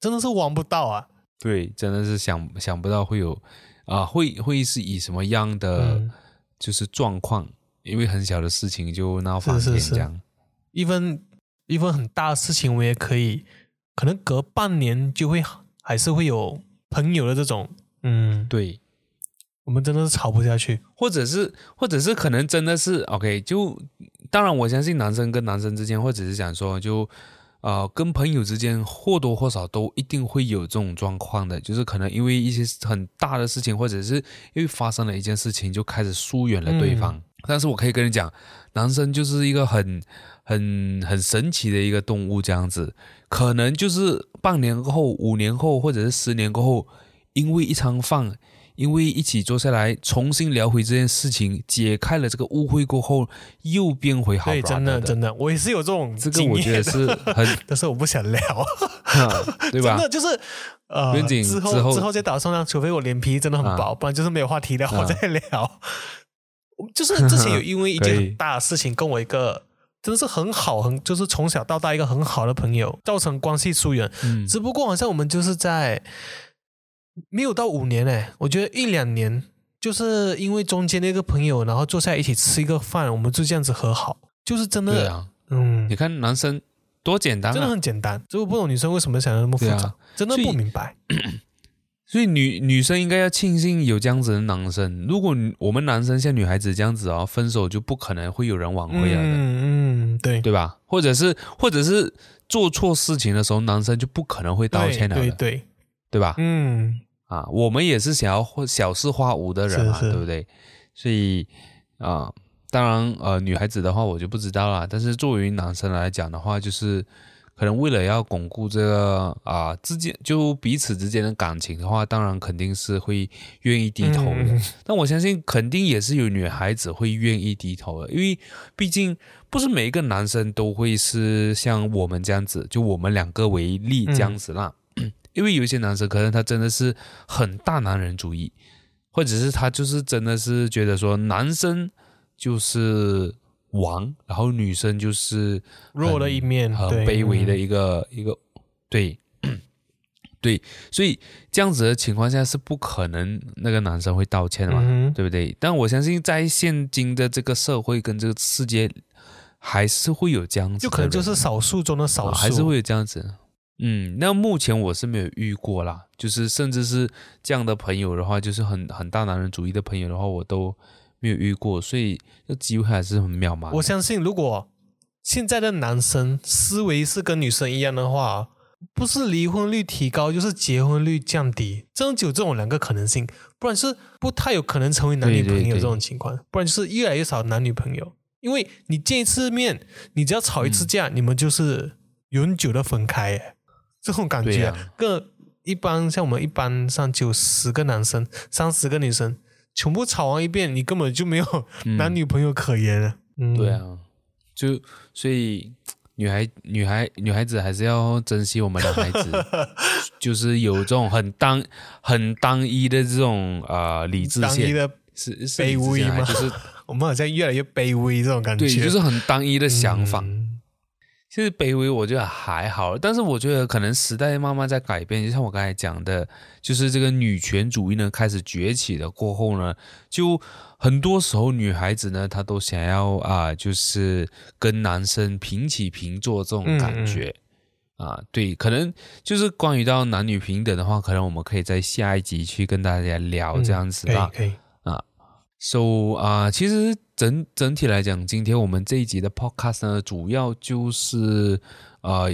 真的是玩不到啊！对，真的是想想不到会有啊，会会是以什么样的就是状况，因为很小的事情就闹翻天这样，一分。一份很大的事情，我也可以，可能隔半年就会还是会有朋友的这种，嗯，对，我们真的是吵不下去，或者是，或者是可能真的是 OK，就当然我相信男生跟男生之间，或者是讲说就呃跟朋友之间或多或少都一定会有这种状况的，就是可能因为一些很大的事情，或者是因为发生了一件事情就开始疏远了对方。但是我可以跟你讲，男生就是一个很。很很神奇的一个动物，这样子，可能就是半年后、五年后，或者是十年过后，因为一餐饭，因为一起坐下来重新聊回这件事情，解开了这个误会过后，又变回好。对，真的真的，我也是有这种这个，我觉得是 很，但是我不想聊，对吧？真的就是呃，之后之后再打算呢，除非我脸皮真的很薄，不然就是没有话题聊，我再聊。就是之前有因为一件很大的事情，跟我一个。真的是很好，很就是从小到大一个很好的朋友，造成关系疏远。嗯，只不过好像我们就是在没有到五年哎，我觉得一两年，就是因为中间那个朋友，然后坐下来一起吃一个饭，我们就这样子和好，就是真的。对啊，嗯，你看男生多简单，真的很简单。只不懂女生为什么想要那么复杂，真的不明白。所以女女生应该要庆幸有这样子的男生。如果我们男生像女孩子这样子哦，分手就不可能会有人挽回了的。嗯嗯，对对吧？或者是或者是做错事情的时候，男生就不可能会道歉了的。对对对吧？嗯啊，我们也是想要小事化无的人嘛，对不对？所以啊，当然呃，女孩子的话我就不知道了。但是作为男生来讲的话，就是。可能为了要巩固这个啊之间就彼此之间的感情的话，当然肯定是会愿意低头的。但我相信肯定也是有女孩子会愿意低头的，因为毕竟不是每一个男生都会是像我们这样子，就我们两个为例这样子啦。因为有一些男生可能他真的是很大男人主义，或者是他就是真的是觉得说男生就是。王，然后女生就是弱的一面，很卑微的一个一个，对，对，所以这样子的情况下是不可能那个男生会道歉的嘛，对不对？但我相信在现今的这个社会跟这个世界，还是会有这样子，就可能就是少数中的少数，还是会有这样子。嗯，那目前我是没有遇过啦，就是甚至是这样的朋友的话，就是很很大男人主义的朋友的话，我都。没有遇过，所以这机会还是很渺茫。我相信，如果现在的男生思维是跟女生一样的话，不是离婚率提高，就是结婚率降低，真的只有这种两个可能性。不然，是不太有可能成为男女朋友这种情况。不然就是越来越少男女朋友，因为你见一次面，你只要吵一次架，你们就是永久的分开。这种感觉更一般像我们一般上就十个男生，三十个女生，全部吵完一遍，你根本就没有男女朋友可言了。对啊，就所以女孩女孩女孩子还是要珍惜我们男孩子，就是有这种很单很单一的这种啊理智线。的是卑微吗？就是 我们好像越来越卑微这种感觉，对，就是很单一的想法。其实卑微，我觉得还好，但是我觉得可能时代慢慢在改变。就像我刚才讲的，就是这个女权主义呢开始崛起了过后呢，就很多时候女孩子呢，她都想要啊，就是跟男生平起平坐这种感觉啊。对，可能就是关于到男女平等的话，可能我们可以在下一集去跟大家聊这样子吧。可以啊，So 啊，其实。整整体来讲，今天我们这一集的 podcast 呢，主要就是呃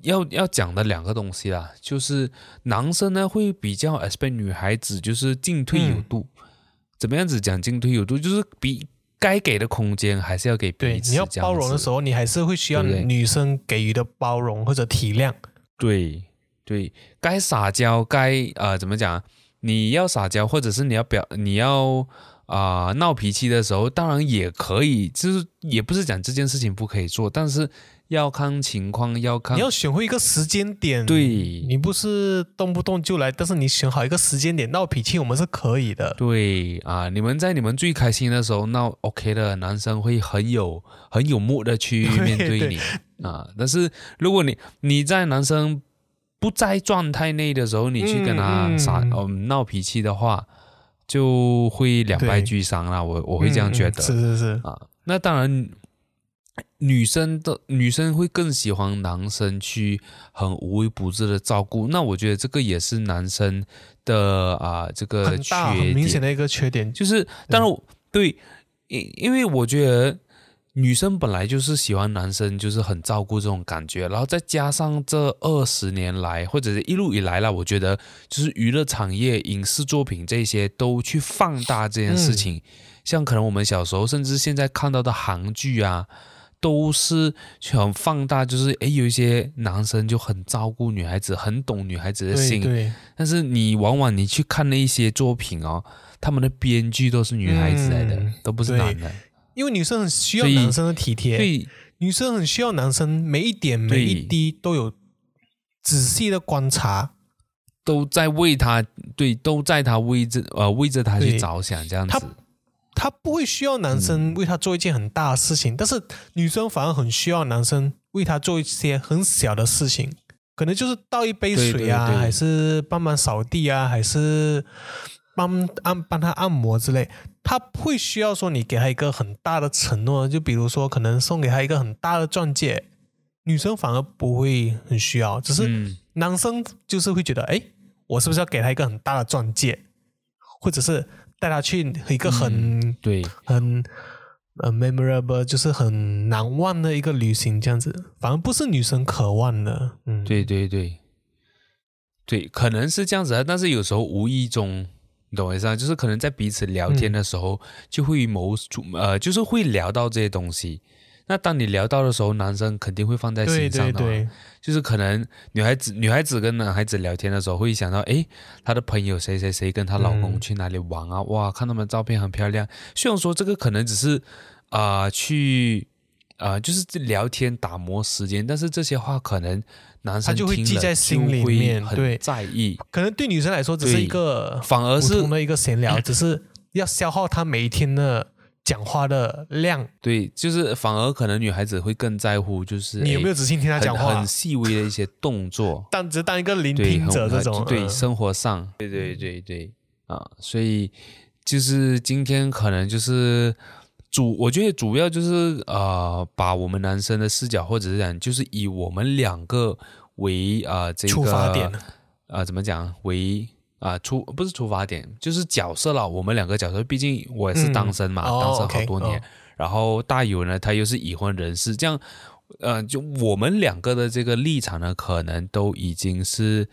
要要讲的两个东西啦，就是男生呢会比较 expect 女孩子就是进退有度，怎么样子讲进退有度，就是比该给的空间还是要给彼此。你要包容的时候，你还是会需要女生给予的包容或者体谅。对对，该撒娇该呃怎么讲？你要撒娇，或者是你要表你要。啊，闹脾气的时候当然也可以，就是也不是讲这件事情不可以做，但是要看情况，要看你要选会一个时间点，对你不是动不动就来，但是你选好一个时间点闹脾气，我们是可以的。对啊，你们在你们最开心的时候闹 OK 的，男生会很有很有目的去面对你 啊。但是如果你你在男生不在状态内的时候，你去跟他撒嗯闹脾气的话。就会两败俱伤啦，我我会这样觉得。是是是啊，那当然，女生的女生会更喜欢男生去很无微不至的照顾。那我觉得这个也是男生的啊，这个缺很明显的一个缺点，就是，当然对，因因为我觉得。女生本来就是喜欢男生，就是很照顾这种感觉，然后再加上这二十年来或者是一路以来啦，我觉得就是娱乐产业、影视作品这些都去放大这件事情。像可能我们小时候，甚至现在看到的韩剧啊，都是很放大，就是诶，有一些男生就很照顾女孩子，很懂女孩子的心。对。但是你往往你去看那一些作品哦，他们的编剧都是女孩子来的，都不是男的。因为女生很需要男生的体贴，女生很需要男生每一点每一滴都有仔细的观察，都在为他对，都在他为着呃为着他去着想这样子。他不会需要男生为他做一件很大的事情，但是女生反而很需要男生为他做一些很小的事情，可能就是倒一杯水啊，还是帮忙扫地啊，还是帮按帮他按摩之类。他会需要说你给他一个很大的承诺，就比如说可能送给他一个很大的钻戒，女生反而不会很需要，只是男生就是会觉得，哎，我是不是要给他一个很大的钻戒，或者是带他去一个很对。很呃 memorable，就是很难忘的一个旅行这样子，反而不是女生渴望的，嗯，对对对，对，可能是这样子啊，但是有时候无意中。你懂我意思啊？就是可能在彼此聊天的时候，就会某种呃，就是会聊到这些东西。那当你聊到的时候，男生肯定会放在心上的。就是可能女孩子女孩子跟男孩子聊天的时候，会想到，哎，她的朋友谁谁谁跟她老公去哪里玩啊？哇，看他们照片很漂亮。虽然说这个可能只是啊去啊，就是聊天打磨时间，但是这些话可能。男生就会记在心里面，对，在意。可能对女生来说只是一个，反而是的一个闲聊，只是要消耗她每一天的讲话的量。对，就是反而可能女孩子会更在乎，就是你有没有仔细听她讲话，很细微的一些动作，当只当一个聆听者这种。对，生活上，对对对对啊，所以就是今天可能就是主，我觉得主要就是呃，把我们男生的视角，或者是讲，就是以我们两个。为啊，这个出发点啊，怎么讲？为啊，出不是出发点，就是角色了。我们两个角色，毕竟我也是单身嘛，单身好多年。然后大友呢，他又是已婚人士，这样，呃，就我们两个的这个立场呢，可能都已经是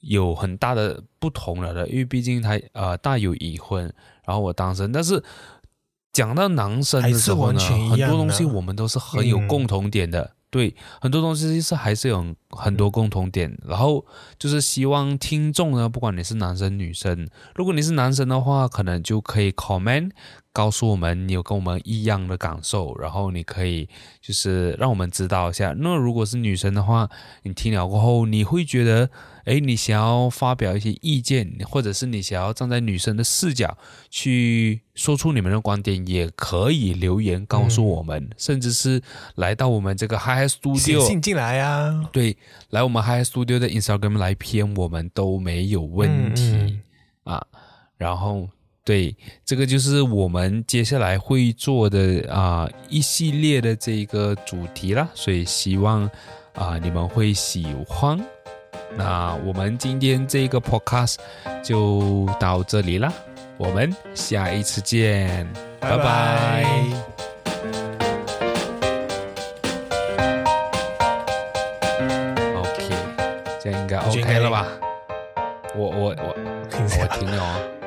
有很大的不同了的。因为毕竟他呃，大友已婚，然后我单身。但是讲到男生的时候呢，很多东西我们都是很有共同点的。对，很多东西是还是有很多共同点。然后就是希望听众呢，不管你是男生女生，如果你是男生的话，可能就可以 comment 告诉我们你有跟我们一样的感受，然后你可以就是让我们知道一下。那如果是女生的话，你听了过后，你会觉得？哎，你想要发表一些意见，或者是你想要站在女生的视角去说出你们的观点，也可以留言告诉我们，甚至是来到我们这个 Hi Studio 写信进来呀。对，来我们 Hi Studio 的 Instagram 来 PM 我们都没有问题啊。然后，对，这个就是我们接下来会做的啊一系列的这个主题啦，所以希望啊你们会喜欢。那我们今天这个 podcast 就到这里了，我们下一次见，拜拜。OK，这样应该 OK 了吧？我我我，我停了哦。